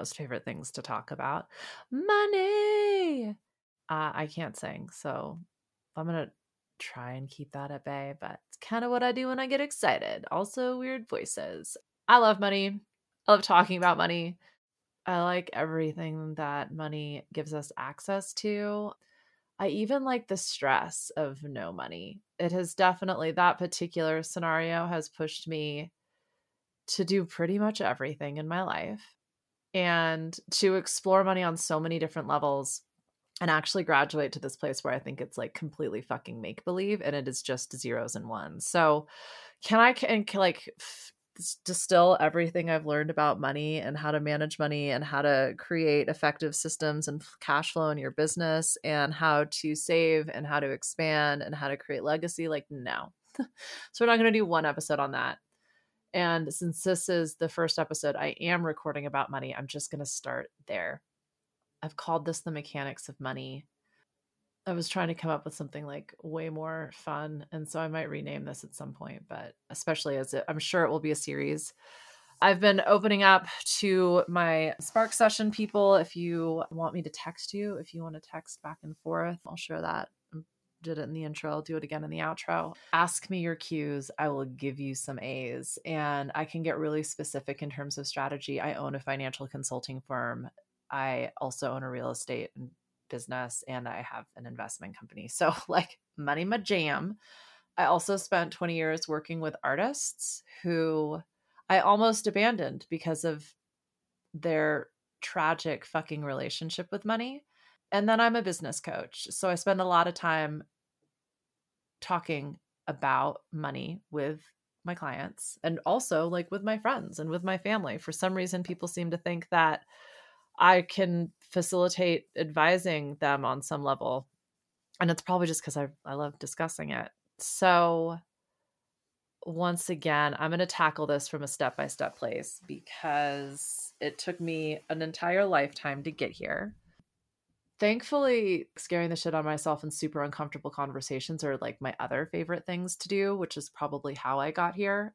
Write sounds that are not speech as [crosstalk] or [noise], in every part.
most favorite things to talk about money. Uh, I can't sing, so I'm to try and keep that at bay, but it's kind of what I do when I get excited. Also, weird voices. I love money. I love talking about money. I like everything that money gives us access to. I even like the stress of no money. It has definitely, that particular scenario has pushed me to do pretty much everything in my life and to explore money on so many different levels and actually graduate to this place where I think it's like completely fucking make believe and it is just zeros and ones. So, can I can, can like f- distill everything I've learned about money and how to manage money and how to create effective systems and cash flow in your business and how to save and how to expand and how to create legacy? Like, no. [laughs] so, we're not going to do one episode on that. And since this is the first episode I am recording about money, I'm just going to start there. I've called this the mechanics of money. I was trying to come up with something like way more fun. And so I might rename this at some point, but especially as it, I'm sure it will be a series. I've been opening up to my Spark session people. If you want me to text you, if you want to text back and forth, I'll share that did it in the intro. I'll do it again in the outro. Ask me your cues. I will give you some A's. And I can get really specific in terms of strategy. I own a financial consulting firm. I also own a real estate business and I have an investment company. So, [laughs] like, money, my jam. I also spent 20 years working with artists who I almost abandoned because of their tragic fucking relationship with money. And then I'm a business coach. So I spend a lot of time talking about money with my clients and also like with my friends and with my family. For some reason, people seem to think that I can facilitate advising them on some level. And it's probably just because I, I love discussing it. So, once again, I'm going to tackle this from a step by step place because it took me an entire lifetime to get here thankfully scaring the shit of myself in super uncomfortable conversations are like my other favorite things to do which is probably how i got here.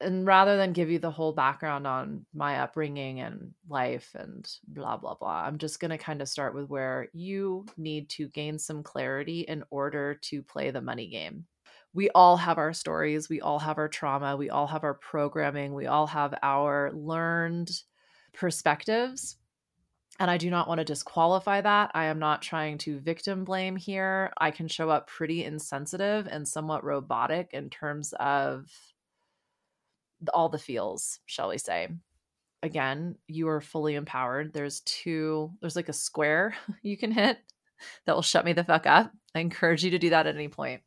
And rather than give you the whole background on my upbringing and life and blah blah blah i'm just going to kind of start with where you need to gain some clarity in order to play the money game. We all have our stories we all have our trauma we all have our programming we all have our learned perspectives and I do not want to disqualify that. I am not trying to victim blame here. I can show up pretty insensitive and somewhat robotic in terms of all the feels, shall we say. Again, you are fully empowered. There's two, there's like a square [laughs] you can hit that will shut me the fuck up. I encourage you to do that at any point.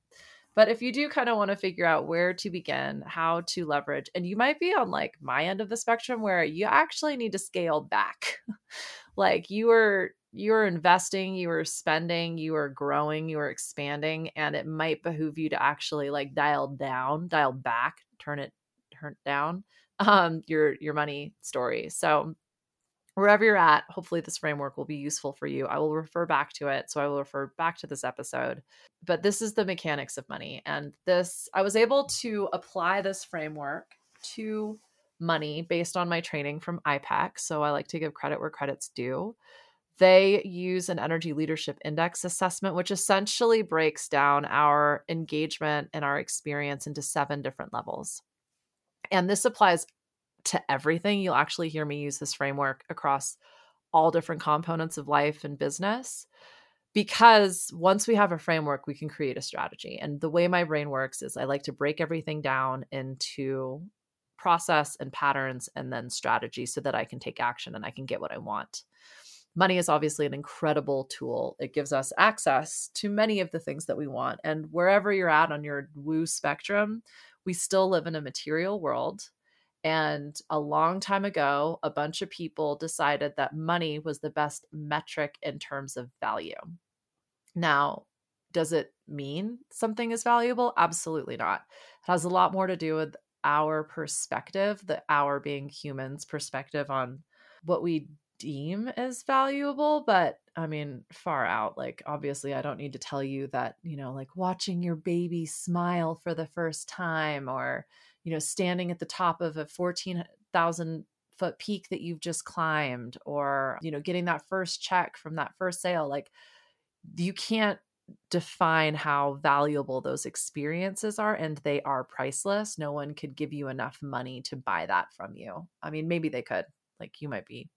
But if you do kind of want to figure out where to begin, how to leverage, and you might be on like my end of the spectrum where you actually need to scale back. [laughs] like you are you are investing, you are spending, you are growing, you are expanding, and it might behoove you to actually like dial down, dial back, turn it turn down um your your money story. So wherever you're at, hopefully this framework will be useful for you. I will refer back to it. So I will refer back to this episode. But this is the mechanics of money. And this, I was able to apply this framework to money based on my training from iPEC. So I like to give credit where credit's due. They use an energy leadership index assessment, which essentially breaks down our engagement and our experience into seven different levels. And this applies to everything. You'll actually hear me use this framework across all different components of life and business because once we have a framework, we can create a strategy. And the way my brain works is I like to break everything down into process and patterns and then strategy so that I can take action and I can get what I want. Money is obviously an incredible tool. It gives us access to many of the things that we want. And wherever you're at on your woo spectrum, we still live in a material world. And a long time ago, a bunch of people decided that money was the best metric in terms of value. Now, does it mean something is valuable? Absolutely not. It has a lot more to do with our perspective, the our being humans perspective on what we deem as valuable, but I mean, far out. Like, obviously, I don't need to tell you that, you know, like watching your baby smile for the first time or, you know, standing at the top of a 14,000 foot peak that you've just climbed or you know getting that first check from that first sale like you can't define how valuable those experiences are and they are priceless no one could give you enough money to buy that from you. I mean maybe they could like you might be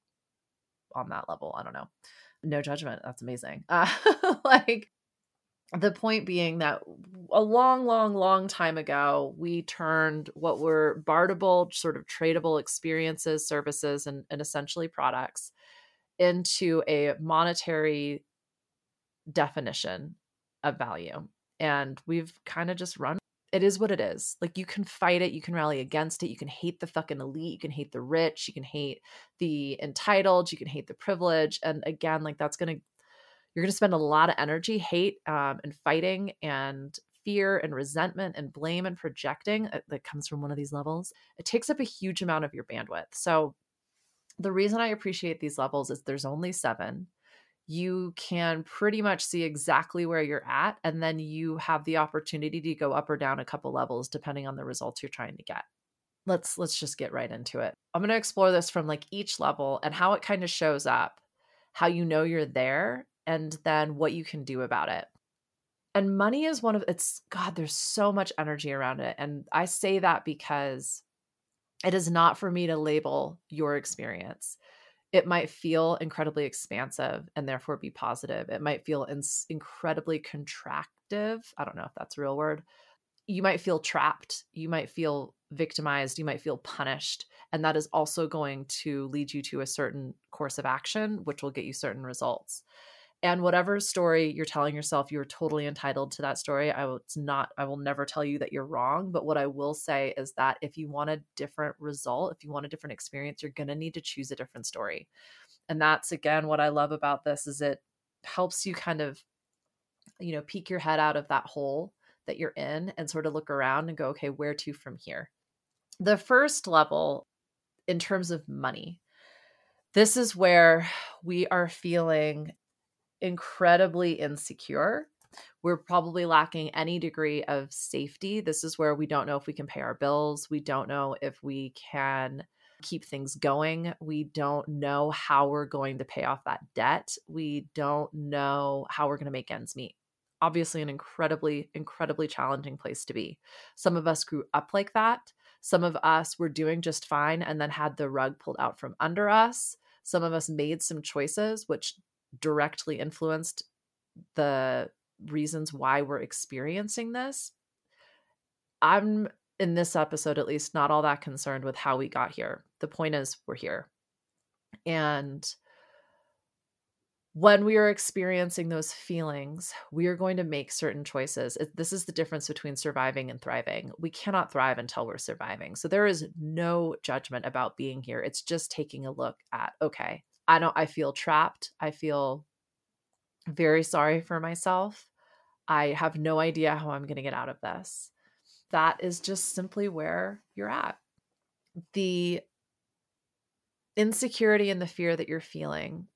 on that level i don't know. No judgment that's amazing. Uh, [laughs] like the point being that a long long long time ago we turned what were barterable sort of tradable experiences services and, and essentially products into a monetary definition of value. And we've kind of just run it is what it is. Like you can fight it, you can rally against it, you can hate the fucking elite, you can hate the rich, you can hate the entitled, you can hate the privilege. And again, like that's gonna you're gonna spend a lot of energy, hate, um, and fighting and fear and resentment and blame and projecting uh, that comes from one of these levels. It takes up a huge amount of your bandwidth. So the reason I appreciate these levels is there's only seven you can pretty much see exactly where you're at and then you have the opportunity to go up or down a couple levels depending on the results you're trying to get. Let's let's just get right into it. I'm going to explore this from like each level and how it kind of shows up how you know you're there and then what you can do about it. And money is one of it's god there's so much energy around it and i say that because it is not for me to label your experience it might feel incredibly expansive and therefore be positive. It might feel in- incredibly contractive. I don't know if that's a real word. You might feel trapped. You might feel victimized. You might feel punished. And that is also going to lead you to a certain course of action, which will get you certain results and whatever story you're telling yourself you're totally entitled to that story. I will it's not i will never tell you that you're wrong but what i will say is that if you want a different result if you want a different experience you're going to need to choose a different story. And that's again what i love about this is it helps you kind of you know peek your head out of that hole that you're in and sort of look around and go okay where to from here? The first level in terms of money this is where we are feeling incredibly insecure. We're probably lacking any degree of safety. This is where we don't know if we can pay our bills. We don't know if we can keep things going. We don't know how we're going to pay off that debt. We don't know how we're going to make ends meet. Obviously, an incredibly, incredibly challenging place to be. Some of us grew up like that. Some of us were doing just fine and then had the rug pulled out from under us. Some of us made some choices which directly influenced the reasons why we're experiencing this. I'm in this episode, at least, not all that concerned with how we got here. The point is, we're here. And when we are experiencing those feelings, we are going to make certain choices. This is the difference between surviving and thriving. We cannot thrive until we're surviving. So there is no judgment about being here. It's just taking a look at, okay, I don't I feel trapped. I feel very sorry for myself. I have no idea how I'm going to get out of this. That is just simply where you're at. The insecurity and the fear that you're feeling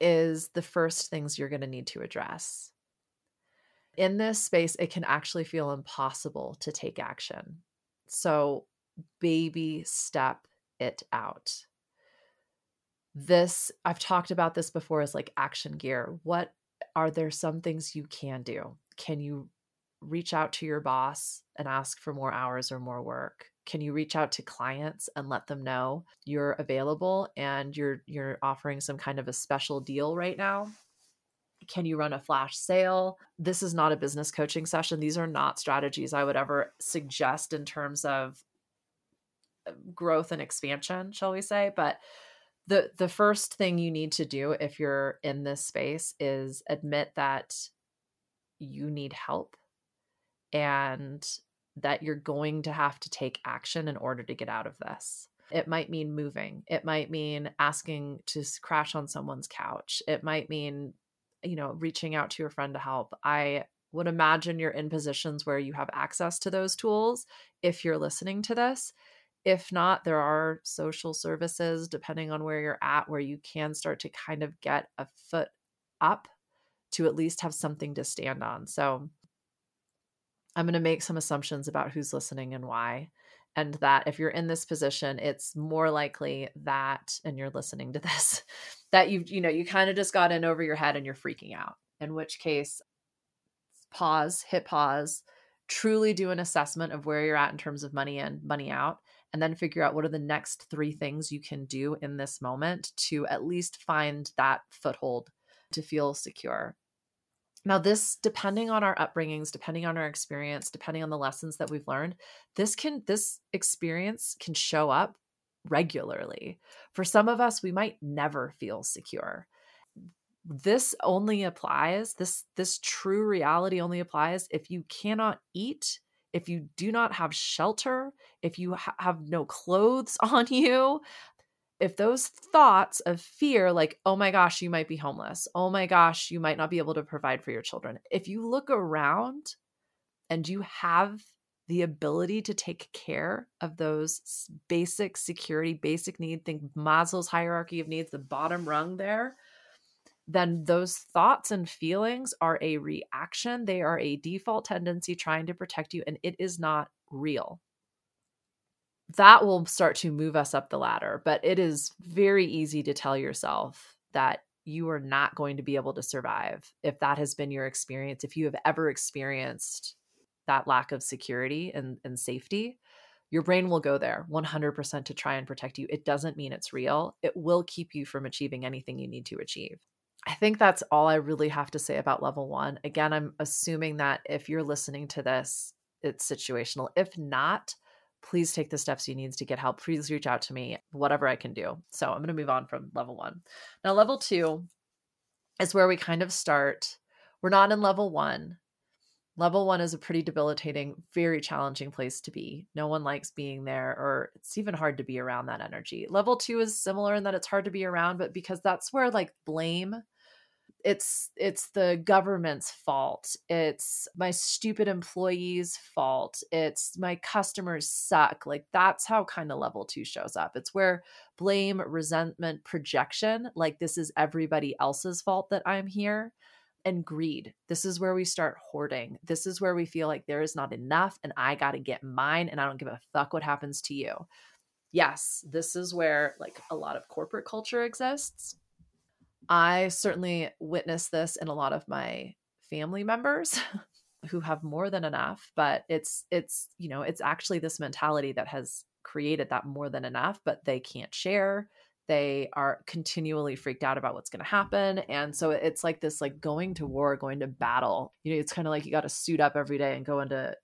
is the first things you're going to need to address. In this space, it can actually feel impossible to take action. So, baby step it out this I've talked about this before is like action gear. What are there some things you can do? Can you reach out to your boss and ask for more hours or more work? Can you reach out to clients and let them know you're available and you're you're offering some kind of a special deal right now? Can you run a flash sale? This is not a business coaching session. These are not strategies I would ever suggest in terms of uh, growth and expansion, shall we say, but the the first thing you need to do if you're in this space is admit that you need help and that you're going to have to take action in order to get out of this. It might mean moving. It might mean asking to crash on someone's couch. It might mean, you know, reaching out to your friend to help. I would imagine you're in positions where you have access to those tools if you're listening to this. If not, there are social services, depending on where you're at, where you can start to kind of get a foot up to at least have something to stand on. So I'm going to make some assumptions about who's listening and why. and that if you're in this position it's more likely that and you're listening to [laughs] this that you've, you know you kind of just got in over your head and you're freaking out in which case pause hit pause truly do an assessment of where you're at in terms of money in money out and then figure out what are the next three things you can do in this moment to at least find that foothold to feel secure now, this, depending on our upbringings, depending on our experience, depending on the lessons that we've learned, this can, this experience can show up regularly. For some of us, we might never feel secure. This only applies, this, this true reality only applies if you cannot eat, if you do not have shelter, if you ha- have no clothes [laughs] on you, if those thoughts of fear, like, oh my gosh, you might be homeless, oh my gosh, you might not be able to provide for your children, if you look around and you have the ability to take care of those basic security, basic need, think Maslow's hierarchy of needs, the bottom rung there, then those thoughts and feelings are a reaction. They are a default tendency trying to protect you, and it is not real that will start to move us up the ladder. But it is very easy to tell yourself that you are not going to be able to survive if that has been your experience. If you have ever experienced that lack of security and, and safety, your brain will go there 100% to try and protect you. It doesn't mean it's real. It will keep you from achieving anything you need to achieve. I think that's all I really have to say about level one. Again, I'm assuming that if you're listening to this, it's situational. If not, please take the steps you need to get help. Please reach out to me, whatever I can do. So I'm going to move on from level one. Now, level two is where we kind of start. We're not in level one. Level one is a pretty debilitating, very challenging place to be. No one likes being there, or it's even hard to be around that energy. Level two is similar in that it's hard to be around, but because that's where like blame it's it's the government's fault it's my stupid employees fault it's my customers suck like that's how kind of level 2 shows up it's where blame resentment projection like this is everybody else's fault that i'm here and greed. This is where we start hoarding. This is where we feel like there is not enough and i got to get mine and i don't give a fuck what happens to you. Yes this is where like a lot of corporate culture exists. I certainly witnessed this in a lot of my family members [laughs] who have more than enough, but it's it's you know, it's actually this mentality that has created that more than enough, but they can't share. They are continually freaked out about what's going to happen. And so it's like this like going to war, going to battle. You know, it's kind of like you got to suit up every day and go into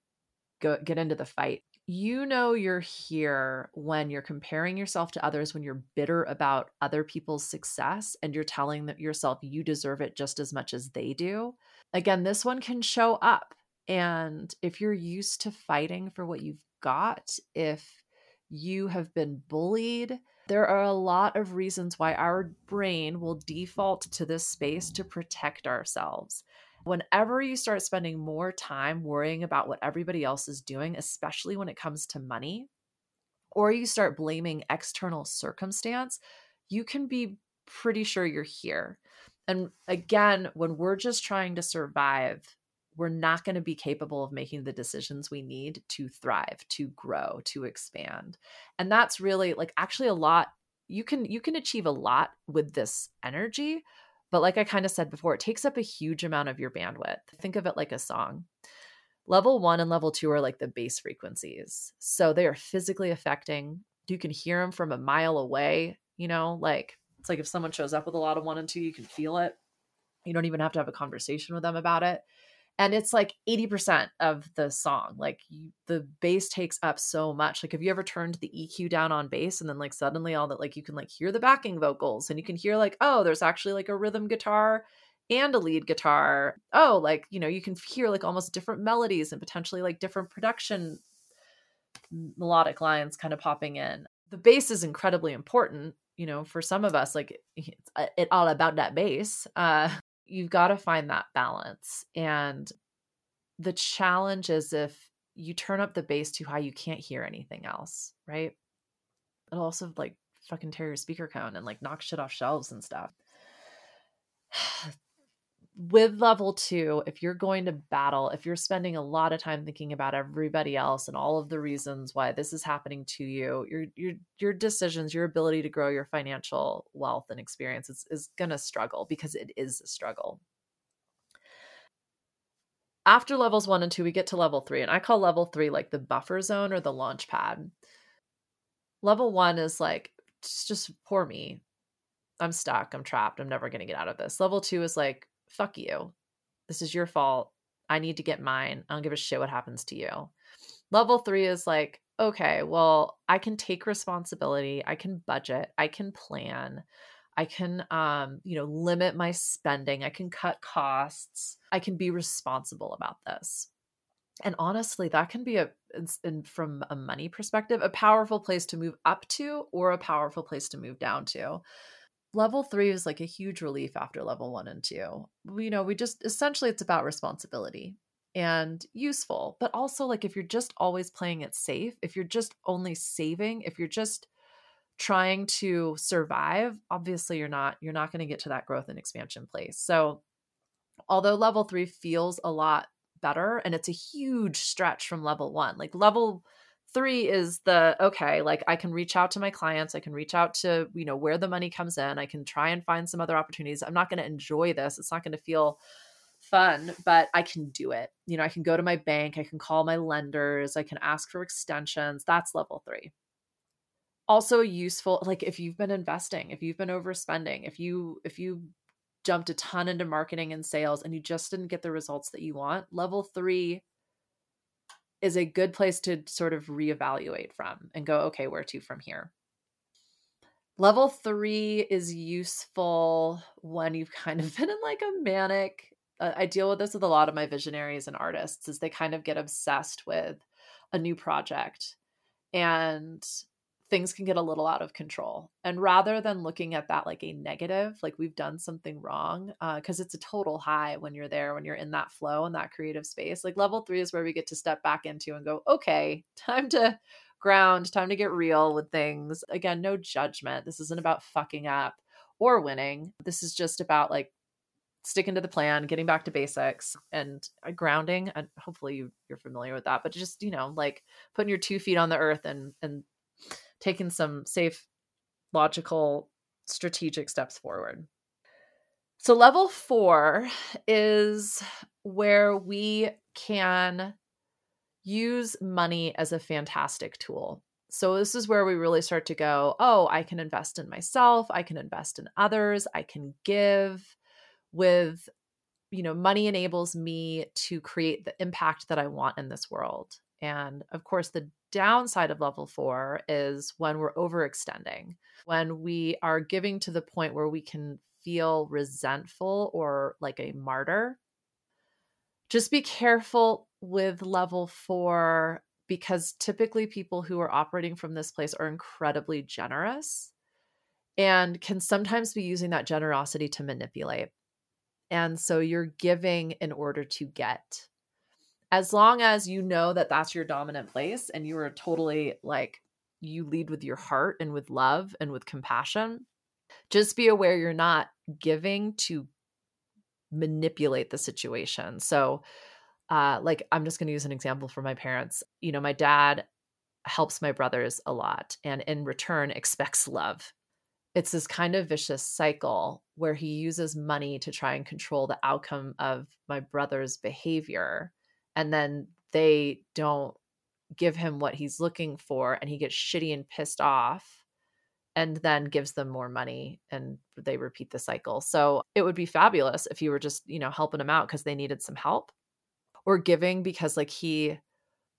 go get into the fight you know you're here when you're comparing yourself to others when you're bitter about other people's success and you're telling yourself you deserve it just as much as they do again this one can show up and if you're used to fighting for what you've got if you have been bullied there are a lot of reasons why our brain will default to this space to protect ourselves whenever you start spending more time worrying about what everybody else is doing, especially when it comes to money, or you start blaming external circumstance, you can be pretty sure you're here. And again, when we're just trying to survive, we're not going to be capable of making the decisions we need to thrive, to grow, to expand. And that's really like actually a lot you can you can achieve a lot with this energy but like I kind of said before, it takes up a huge amount of your bandwidth. Think of it like a song. Level one and level two are like the bass frequencies. So they are physically affecting. You can hear them from a mile away, you know, like it's like if someone shows up with a lot of one and two, you can feel it. You don't even have to have a conversation with them about it and it's like 80% of the song like you, the bass takes up so much like have you ever turned the eq down on bass and then like suddenly all that like you can like hear the backing vocals and you can hear like oh there's actually like a rhythm guitar and a lead guitar. Oh like you know you can hear like almost different melodies and potentially like different production melodic lines kind of popping in. The bass is incredibly important you know for some of us like it's uh, all about that bass uh you've got to find that balance. And the challenge is if you turn up the bass too high, you can't hear anything else, right? It'll also like fucking tear your speaker cone and like knock shit off shelves and stuff. [sighs] with level two, if you're going to battle, if you're spending a lot of time thinking about everybody else and all of the reasons why this is happening to you, your your your decisions, your ability to grow your financial wealth and experience is, is gonna struggle because it is a struggle. After levels one and two, we get to level three, and I call level three like the buffer zone or the launch pad. Level one is like just, just poor me. I'm stuck. I'm trapped. I'm never to get out of this. Level two is like, fuck you. This is your fault. I need to get mine. I don't give a shit what happens to you. Level three is like, okay, well, I can take responsibility. I can budget. I can plan. I can, um, you know, limit my spending. I can cut costs. I can be responsible about this. And honestly, that can be a, in, from a money perspective, a powerful place to move up to or a powerful place to move down to level three is like a huge relief after level one and two. You know, we just essentially it's about responsibility and useful, but also like if you're just always playing it safe, if you're just only saving, if you're just trying to survive, obviously you're not you're not going to get to that growth and expansion place. So although level 3 feels a lot better and it's a huge stretch from level 1. Like level three is the okay like i can reach out to my clients i can reach out to you know where the money comes in i can try and find some other opportunities i'm not going to enjoy this it's not going to feel fun but i can do it. You know i can go to my bank i can call my lenders i can ask for extensions that's level three. Also useful like if you've been investing if you've been overspending if you if you jumped a ton into marketing and sales and you just didn't get the results that you want level three is a good place to sort of reevaluate from and go, okay, where to from here? Level three is useful when you've kind of [laughs] been in like a manic. Uh, I deal with this with a lot of my visionaries and artists, is they kind of get obsessed with a new project and things can get a little out of control. And rather than looking at that like a negative, like we've done something wrong, because uh, it's a total high when you're there, when you're in that flow and that creative space. Like level three is where we get to step back into and go, okay, [laughs] time to ground, time to get real with things. Again, no judgment. This isn't about fucking up or winning. This is just about like sticking to the plan, getting back to basics and uh, grounding. And hopefully you, you're familiar with that, but just, you know, like putting your two feet on the earth and, and, taken some safe, logical, strategic steps forward. So, level four is where we can use money as a fantastic tool. So, this is where we really start to go, oh, I can invest in myself, I can invest in others, I can give with, you know, money enables me to create the impact that I want in this world. And of course, the downside of level four is when we're overextending, when we are giving to the point where we can feel resentful or like a martyr. Just be careful with level four because typically people who are operating from this place are incredibly generous and can sometimes be using that generosity to manipulate. And so you're giving in order to get as long as you know that that's your dominant place and you are totally like you lead with your heart and with love and with compassion just be aware you're not giving to manipulate the situation. So uh like i'm just going to use an example for my parents. You know my dad helps my brothers a lot and in return expects love. It's this kind of vicious cycle where he uses money to try and control the outcome of my brother's behavior and then they don't give him what he's looking for and he gets shitty and pissed off and then gives them more money and they repeat the cycle. So it would be fabulous if you were just, you know, helping them out because they needed some help or giving because like he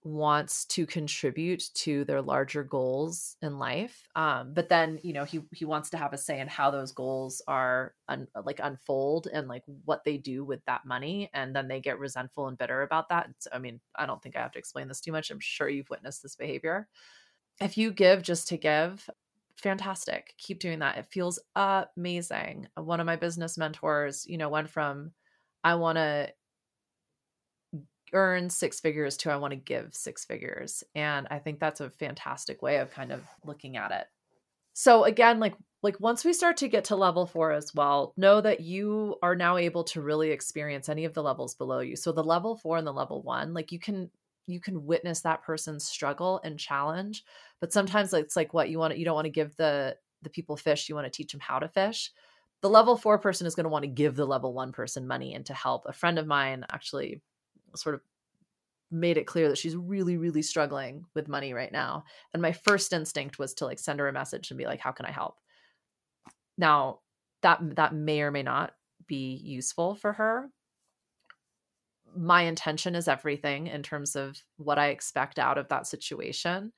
wants to contribute to their larger goals in life um, but then you know he he wants to have a say in how those goals are un, like unfold and like what they do with that money and then they get resentful and bitter about that so, i mean i don't think i have to explain this too much i'm sure you've witnessed this behavior. If you give just to give fantastic keep doing that it feels amazing. One of my business mentors you know went from i want to earn six figures to I want to give six figures. And I think that's a fantastic way of kind of looking at it. So again, like like once we start to get to level four as well, know that you are now able to really experience any of the levels below you. So the level four and the level one, like you can you can witness that person's struggle and challenge. But sometimes it's like what you want you don't want to give the the people fish, you want to teach them how to fish. The level four person is going to want to give the level one person money and to help. A friend of mine actually sort of made it clear that she's really really struggling with money right now and my first instinct was to like send her a message and be like how can i help now, that that may or may not be useful for her. My intention is everything in terms of what I expect out of that situation.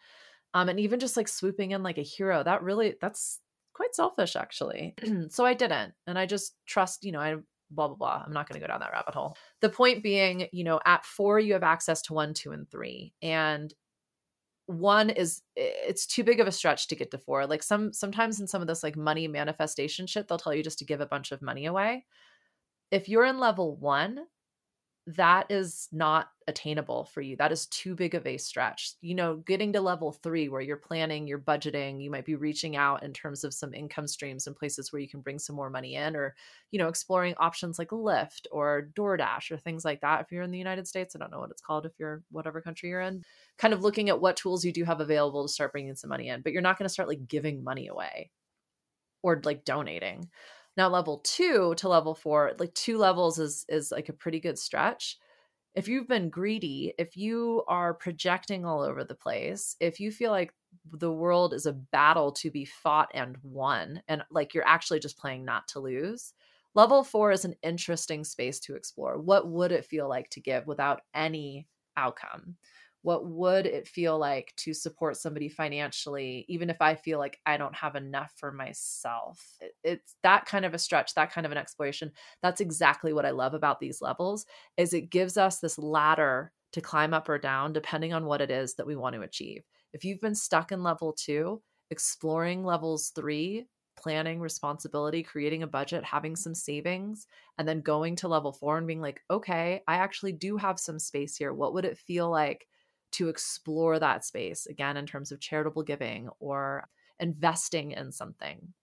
Um, and even just like swooping in like a hero, that really that's quite selfish actually. [clears throat] so I didn't. And I just trust, you know, I blah blah blah. I'm not going to go down that rabbit hole. The point being, you know, at 4 you have access to 1, 2 and 3. And one is it's too big of a stretch to get to four like some sometimes in some of this like money manifestation shit they'll tell you just to give a bunch of money away if you're in level one that is not attainable for you. That is too big of a stretch. You know, getting to level three where you're planning, you're budgeting, you might be reaching out in terms of some income streams and places where you can bring some more money in, or, you know, exploring options like Lyft or DoorDash or things like that. If you're in the United States, I don't know what it's called if you're whatever country you're in, kind of looking at what tools you do have available to start bringing some money in, but you're not going to start like giving money away or like donating. Now level 2 to level 4, like two levels is is like a pretty good stretch. If you've been greedy, if you are projecting all over the place, if you feel like the world is a battle to be fought and won and like you're actually just playing not to lose, level 4 is an interesting space to explore. What would it feel like to give without any outcome? What would it feel like to support somebody financially even if i feel like i don't have enough for myself? It's that kind of a stretch that kind of an exploration. That's exactly what i love about these levels is it gives us this ladder to climb up or down depending on what it is that we want to achieve. If you've been stuck in level 2 exploring levels 3 planning responsibility creating a budget having some savings and then going to level 4 and being like okay i actually do have some space here. What would it feel like to explore that space again in terms of charitable giving or investing in something.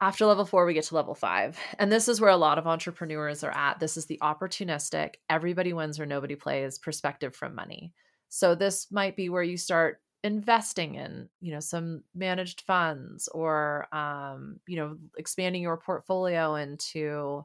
After level four, we get to level five. And this is where a lot of entrepreneurs are at. This is the opportunistic, everybody wins or nobody plays perspective from money. So this might be where you start investing in you know some managed funds or um, you know expanding your portfolio into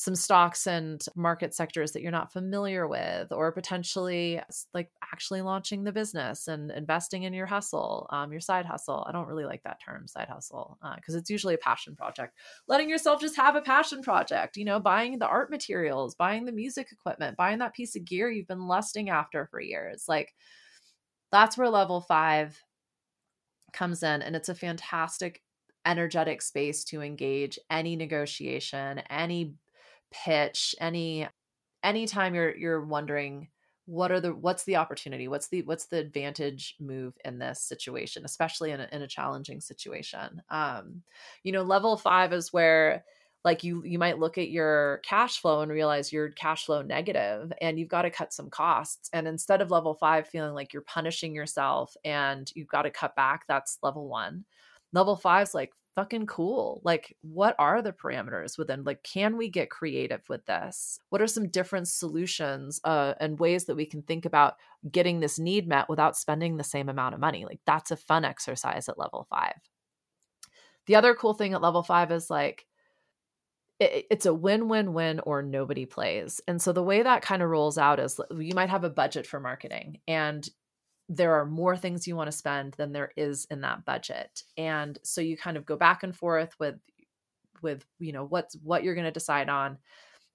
some stocks and market sectors that you're not familiar with, or potentially like actually launching the business and investing in your hustle, um, your side hustle. I don't really like that term, side hustle, because uh, it's usually a passion project. Letting yourself just have a passion project, you know, buying the art materials, buying the music equipment, buying that piece of gear you've been lusting after for years. Like that's where level five comes in. And it's a fantastic energetic space to engage any negotiation, any pitch, any anytime you're you're wondering what are the what's the opportunity? What's the what's the advantage move in this situation especially in a, in a challenging situation? Um you know level five is where like you you might look at your cash flow and realize you're cash flow negative and you've got to cut some costs. And instead of level five feeling like you're punishing yourself and you've got to cut back that's level one. Level five is like fucking cool. Like, what are the parameters within? Like, can we get creative with this? What are some different solutions uh, and ways that we can think about getting this need met without spending the same amount of money? Like, that's a fun exercise at level five. The other cool thing at level five is like, it, it's a win win win or nobody plays. And so the way that kind of rolls out is you might have a budget for marketing and there are more things you want to spend than there is in that budget. And so you kind of go back and forth with with you know what's what you're going to decide on.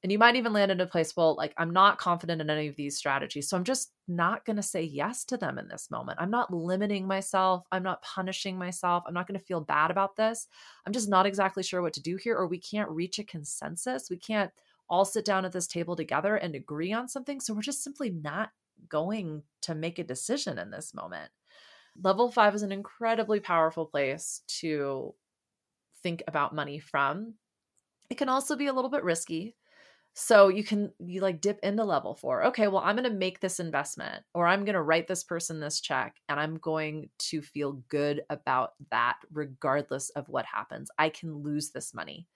And you might even land in a place well like i'm not confident in any of these strategies so i'm just not going to say yes to them in this moment. I'm not limiting myself. I'm not punishing myself. I'm not going to feel bad about this. I'm just not exactly sure what to do here or we can't reach a consensus. We can't all sit down at this table together and agree on something. So we're just simply not going to make a decision in this moment. Level five is an incredibly powerful place to think about money from. It can also be a little bit risky. So you can you like dip into level 4. Okay, well I'm going to make this investment or I'm going to write this person this check and I'm going to feel good about that regardless of what happens. I can lose this money.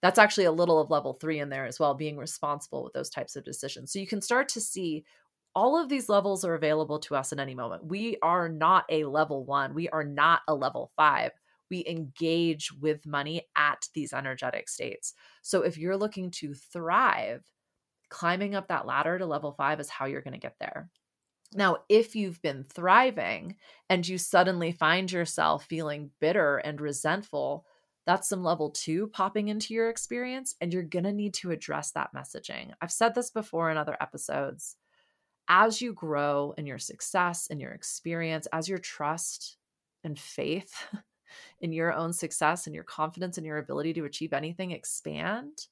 That's actually a little of level 3 in there as well, being responsible with those types of decisions. So you can start to see all of these levels are available to us at any moment. We are not a level 1. We are not a level 5 we engage with money at these energetic states. So if you're looking to thrive, climbing up that ladder to level five is how you're going to get there. Now, if you've been thriving and you suddenly find yourself feeling bitter and resentful, that's some level two popping into your experience, and you're going to need to address that messaging. I've said this before in other episodes. As you grow in your success and your experience, as your trust and faith [laughs] in your own success and your confidence in your ability to achieve anything expand,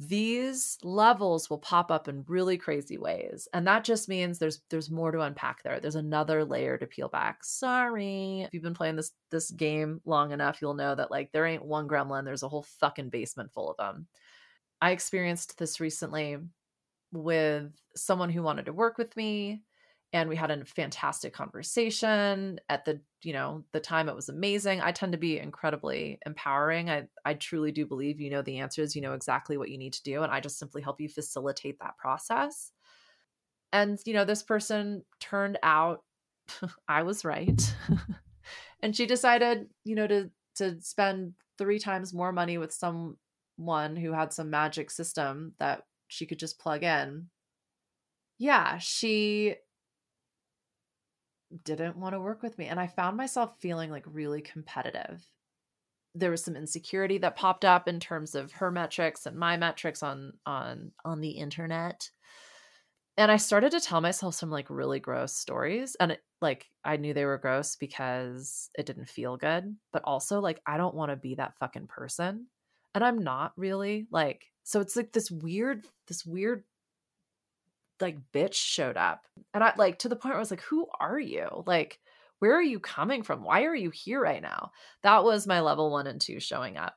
these levels will pop up in really crazy ways. And that just means there's there's more to unpack there. There's another layer to peel back. Sorry. If you've been playing this this game long enough you'll know that like there ain't one gremlin. There's a whole fucking basement full of them i experienced this recently with someone who wanted to work with me and we had a fantastic conversation at the you know the time it was amazing. I tend to be incredibly empowering. I i truly do believe you know the answers you know exactly what you need to do and i just simply help you facilitate that process. And you know this person turned out [laughs] i was right. [laughs] And she decided you know to to spend three times more money with someone who had some magic system that she could just plug in yeah she didn't want to work with me. And I found myself feeling like really competitive. There was some insecurity that popped up in terms of her metrics and my metrics on on on the internet. And I started to tell myself some like really gross stories and it, like I knew they were gross because it didn't feel good, but also like I don't want to be that fucking person. And I'm not really like so it's like this weird this weird like bitch showed up. And I like to the point where I was like, who are you? Like, where are you coming from? Why are you here right now? That was my level one and two showing up.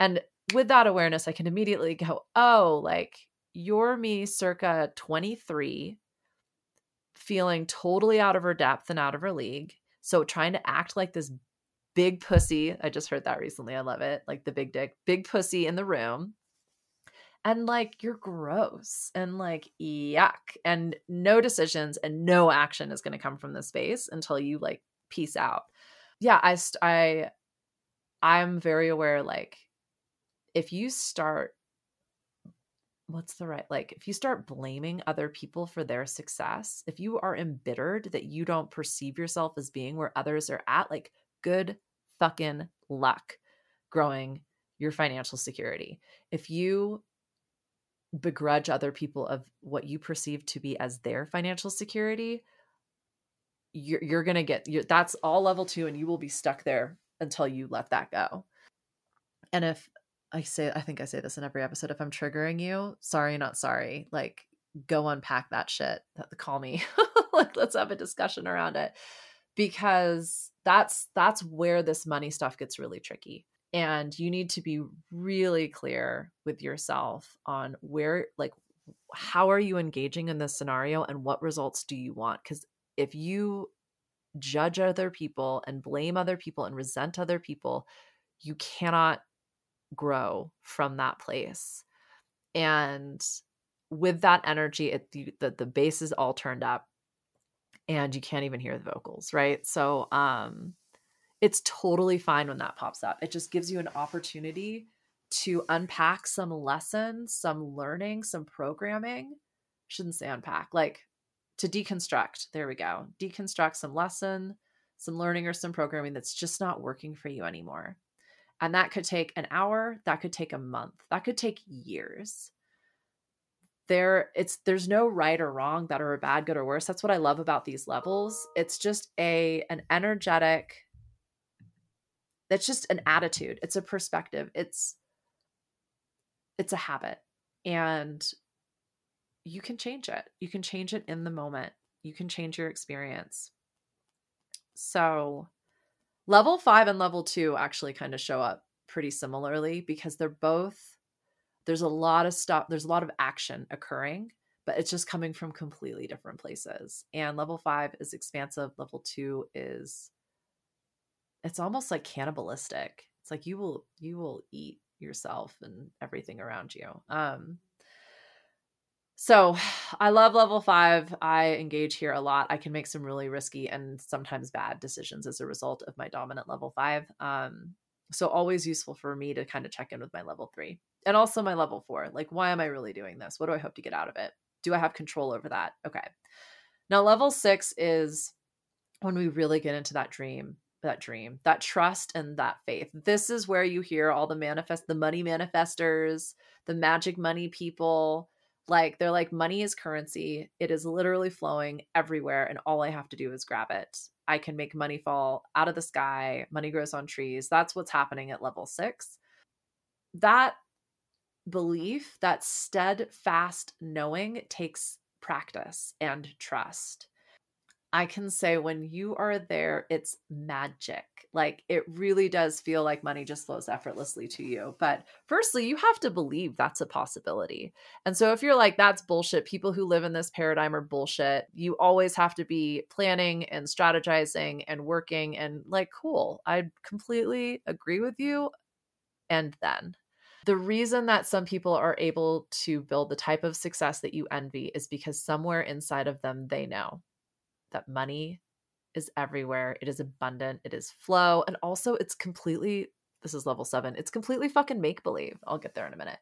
And with that awareness, I can immediately go, oh, like you're me circa 23, feeling totally out of her depth and out of her league. So trying to act like this big pussy. I just heard that recently. I love it. Like the big dick, big pussy in the room and like you're gross and like yuck and no decisions and no action is going to come from this space until you like peace out. Yeah i i i'm very aware like if you start what's the right like if you start blaming other people for their success if you are embittered that you don't perceive yourself as being where others are at like good fucking luck growing your financial security. If you begrudge other people of what you perceive to be as their financial security you're, you're gonna get you're, that's all level two and you will be stuck there until you let that go. And if i say i think i say this in every episode if i'm triggering you sorry not sorry like go unpack that shit call me. [laughs] Like let's have a discussion around it. Because that's that's where this money stuff gets really tricky and you need to be really clear with yourself on where like how are you engaging in this scenario and what results do you want? Because if you judge other people and blame other people and resent other people you cannot grow from that place. And with that energy it the, the, the bass is all turned up and you can't even hear the vocals right? So um it's totally fine when that pops up. It just gives you an opportunity to unpack some lessons, some learning, some programming. Shouldn't say unpack, like to deconstruct. There we go. Deconstruct some lesson, some learning, or some programming that's just not working for you anymore. And that could take an hour, that could take a month, that could take years. There it's there's no right or wrong, better or bad, good or worse. That's what I love about these levels. It's just a an energetic that's just an attitude it's a perspective it's it's a habit and you can change it you can change it in the moment you can change your experience so level 5 and level 2 actually kind of show up pretty similarly because they're both There's a lot of stuff, there's a lot of action occurring, but it's just coming from completely different places. And level five is expansive, level two is it's almost like cannibalistic. It's like you will you will eat yourself and everything around you. Um so [sighs] I love level five. I engage here a lot. I can make some really risky and sometimes bad decisions as a result of my dominant level five. Um, so always useful for me to kind of check in with my level three and also my level four. Like, why am I really doing this? What do I hope to get out of it? Do I have control over that? Okay. Now, level six is when we really get into that dream, that dream, that trust and that faith. This is where you hear all the manifest, the money manifestors, the magic money people like they're like money is currency. It is literally flowing everywhere and all I have to do is grab it. I can make money fall out of the sky. Money grows on trees. That's what's happening at level 6. That belief, that steadfast knowing takes practice and trust. I can say when you are there, it's magic. Like it really does feel like money just flows effortlessly to you. But firstly, you have to believe that's a possibility. And so if you're like, that's bullshit, people who live in this paradigm are bullshit, you always have to be planning and strategizing and working and like, cool, I completely agree with you. And then the reason that some people are able to build the type of success that you envy is because somewhere inside of them, they know that money is everywhere. It is abundant. It is flow. And also, it's completely, this is level seven, it's completely fucking make believe. I'll get there in a minute.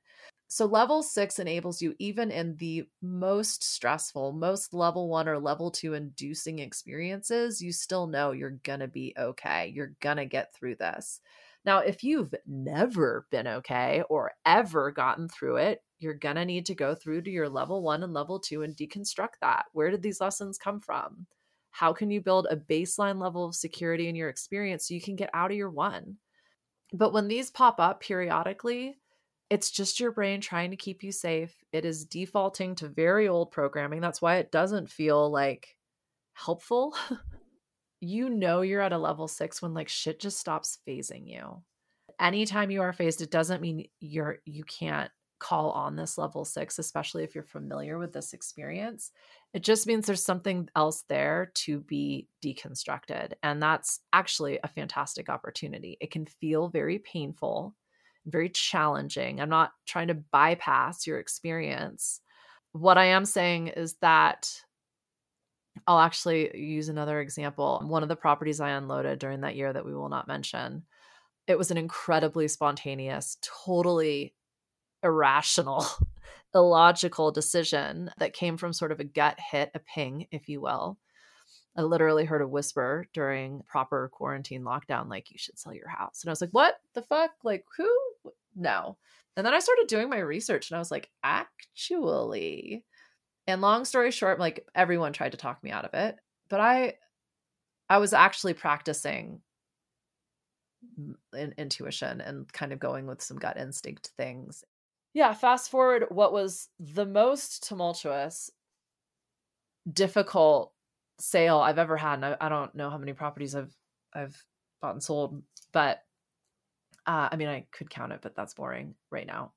So, level six enables you, even in the most stressful, most level one or level two inducing experiences, you still know you're going to be okay. You're going to get through this. Now, if you've never been okay or ever gotten through it, you're going to need to go through to your level one and level two and deconstruct that. Where did these lessons come from? How can you build a baseline level of security in your experience so you can get out of your one? But when these pop up periodically, it's just your brain trying to keep you safe. It is defaulting to very old programming. That's why it doesn't feel like helpful. [laughs] you know you're at a level six when like shit just stops fazing you. Anytime you are fazed, it doesn't mean you're you can't call on this level six, especially if you're familiar with this experience. It just means there's something else there to be deconstructed. And that's actually a fantastic opportunity. It can feel very painful, very challenging. I'm not trying to bypass your experience. What I am saying is that I'll actually use another example. One of the properties I unloaded during that year that we will not mention, it was an incredibly spontaneous, totally irrational, [laughs] illogical decision that came from sort of a gut hit, a ping, if you will. I literally heard a whisper during proper quarantine lockdown, like, you should sell your house. And I was like, what the fuck? Like, who? No. And then I started doing my research and I was like, actually. And long story short, like everyone tried to talk me out of it. But I I was actually practicing in, intuition and kind of going with some gut instinct things yeah, fast forward what was the most tumultuous, difficult sale I've ever had. And I, I don't know how many properties I've I've bought and sold, but uh, I mean I could count it, but that's boring right now.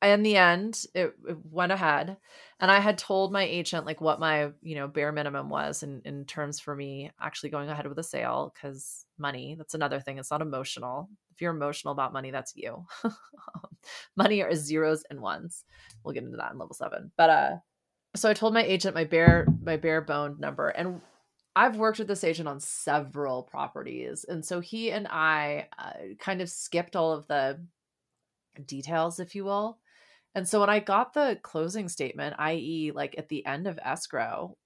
In the end, it, it went ahead, and I had told my agent like what my you know bare minimum was in in terms for me actually going ahead with a sale because money. That's another thing. It's not emotional if you're emotional about money, that's you. [laughs] money are zeros and ones. We'll get into that in level seven. But uh so I told my agent my bare my bare boned number and I've worked with this agent on several properties. And so he and I uh, kind of skipped all of the details, if you will. And so when I got the closing statement, i.e., like at the end of escrow,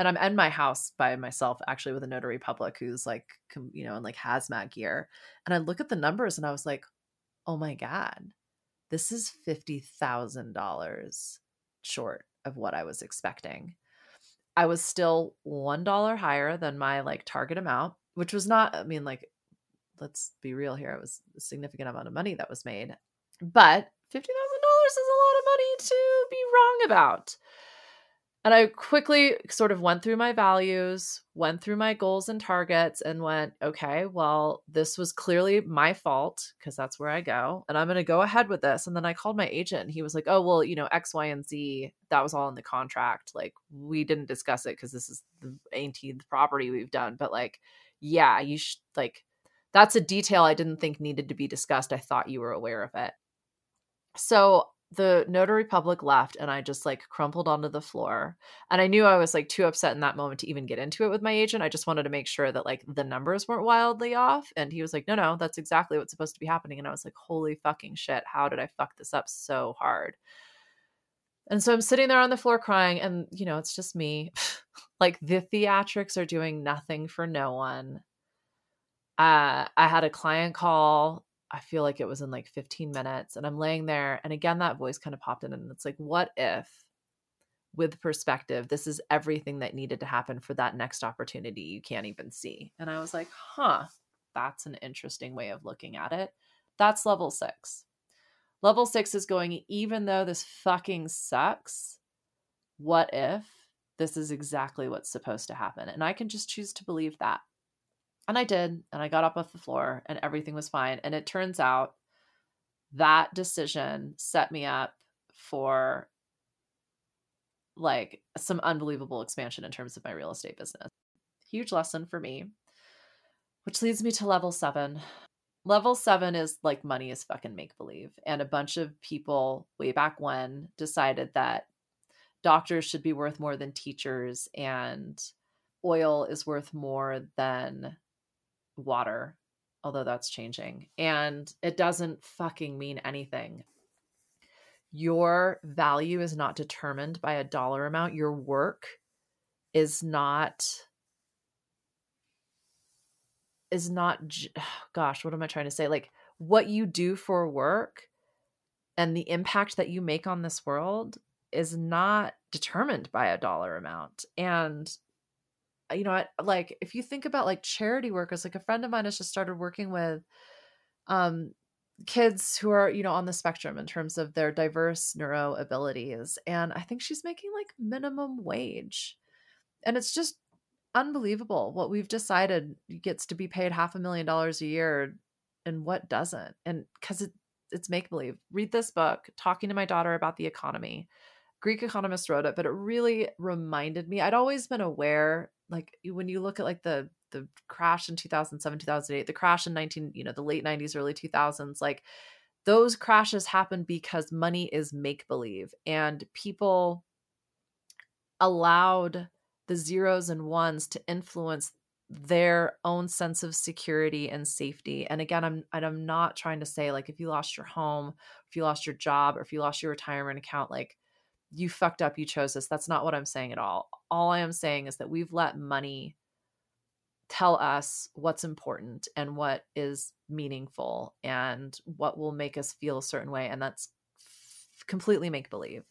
and I'm in my house by myself, actually, with a notary public who's like, you know, in like hazmat gear. And I look at the numbers and I was like, oh my God, this is $50,000 short of what I was expecting. I was still $1 higher than my like target amount, which was not, I mean, like, let's be real here. It was a significant amount of money that was made. But $50,000 is a lot of money to be wrong about. And I quickly sort of went through my values, went through my goals and targets, and went, okay, well, this was clearly my fault because that's where I go. And I'm going to go ahead with this. And then I called my agent and he was like, oh, well, you know, X, Y, and Z, that was all in the contract. Like, we didn't discuss it because this is the 18th property we've done. But like, yeah, you should, like, that's a detail I didn't think needed to be discussed. I thought you were aware of it. So the notary public left and I just like crumpled onto the floor. And I knew I was like too upset in that moment to even get into it with my agent. I just wanted to make sure that like the numbers weren't wildly off. And he was like, no, no, that's exactly what's supposed to be happening. And I was like, holy fucking shit. How did I fuck this up so hard? And so I'm sitting there on the floor crying. And, you know, it's just me. [laughs] like the theatrics are doing nothing for no one. Uh, I had a client call I feel like it was in like 15 minutes. And I'm laying there. And again, that voice kind of popped in. And it's like, what if, with perspective, this is everything that needed to happen for that next opportunity you can't even see? And I was like, huh, that's an interesting way of looking at it. That's level six. Level six is going, even though this fucking sucks, what if this is exactly what's supposed to happen? And I can just choose to believe that. And I did. And I got up off the floor and everything was fine. And it turns out that decision set me up for like some unbelievable expansion in terms of my real estate business. Huge lesson for me, which leads me to level seven. Level seven is like money is fucking make believe. And a bunch of people way back when decided that doctors should be worth more than teachers and oil is worth more than water, although that's changing. And it doesn't fucking mean anything. Your value is not determined by a dollar amount. Your work is not is not [sighs] gosh, what am I trying to say? Like what you do for work and the impact that you make on this world is not determined by a dollar amount. And you know, like if you think about like charity workers, like a friend of mine has just started working with um kids who are, you know, on the spectrum in terms of their diverse neuro abilities. And I think she's making like minimum wage. And it's just unbelievable what we've decided gets to be paid half a million dollars a year and what doesn't. And because it, it's make believe. Read this book, Talking to My Daughter About the Economy. Greek economist wrote it, but it really reminded me. I'd always been aware like when you look at like the the crash in 2007 2008 the crash in 19 you know the late 90s early 2000s like those crashes happen because money is make believe and people allowed the zeros and ones to influence their own sense of security and safety and again i'm i'm not trying to say like if you lost your home if you lost your job or if you lost your retirement account like you fucked up, you chose this. That's not what I'm saying at all. All I am saying is that we've let money tell us what's important and what is meaningful and what will make us feel a certain way. And that's completely make believe.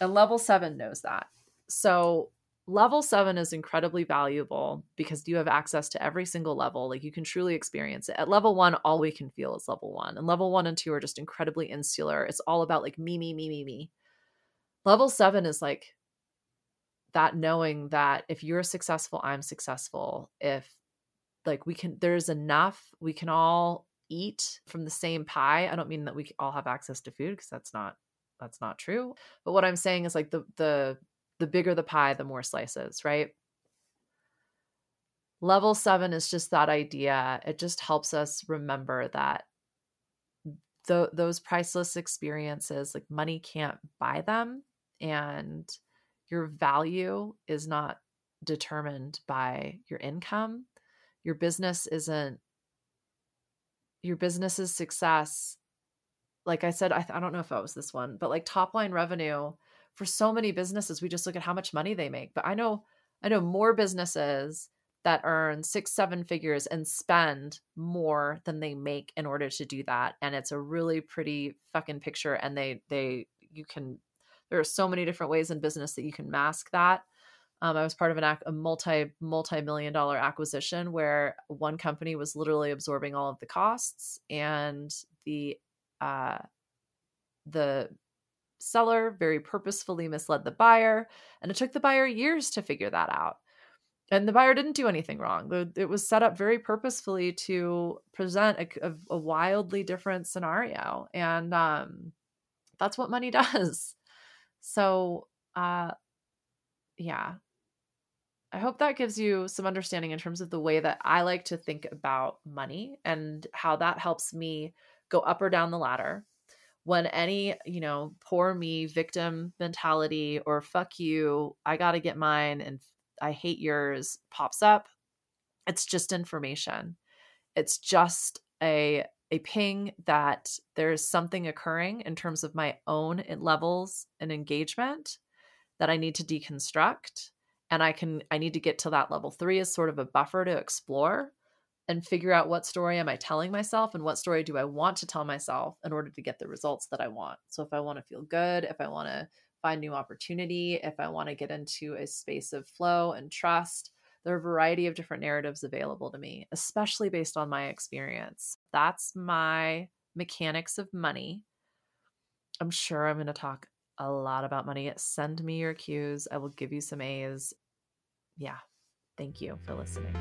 And level seven knows that. So, level seven is incredibly valuable because you have access to every single level. Like, you can truly experience it. At level one, all we can feel is level one. And level one and two are just incredibly insular. It's all about like me, me, me, me, me level seven is like that knowing that if you're successful i'm successful. If like we can there's enough we can all eat from the same pie. I don't mean that we all have access to food because that's not that's not true. But what i'm saying is like the the the bigger the pie the more slices right? Level 7 is just that idea. It just helps us remember that the, those priceless experiences like money can't buy them and your value is not determined by your income. Your business isn't your business's success. Like I said, I, I don't know if that was this one, but like top line revenue for so many businesses, we just look at how much money they make. But I know, I know more businesses that earn six, seven figures and spend more than they make in order to do that. And it's a really pretty fucking picture. And they, they, you can there are so many different ways in business that you can mask that. Um, I was part of an a multi multi million dollar acquisition where one company was literally absorbing all of the costs, and the uh, the seller very purposefully misled the buyer, and it took the buyer years to figure that out. And the buyer didn't do anything wrong. It was set up very purposefully to present a, a, a wildly different scenario. And um, that's what money [laughs] does. So, uh, yeah, I hope that gives you some understanding in terms of the way that I like to think about money and how that helps me go up or down the ladder. When any, you know, poor me victim mentality or fuck you, I got to get mine and I hate yours pops up, it's just information. It's just a a ping that there's something occurring in terms of my own eh, levels and engagement that I need to deconstruct and I can I need to get to that level 3 as sort of a buffer to explore and figure out what story am I telling myself and what story do I want to tell myself in order to get the results that I want. So if I want to feel good, if I want to find new opportunity, if I want to get into a space of flow and trust, there are a variety of different narratives available to me, especially based on my experience. That's my mechanics of money. I'm sure I'm going to talk a lot about money. Send me your cues. I will give you some A's. Yeah. Thank you for listening.